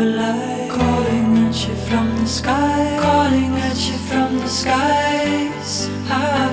alive Calling at you from the sky. Calling at you from the skies. Ah.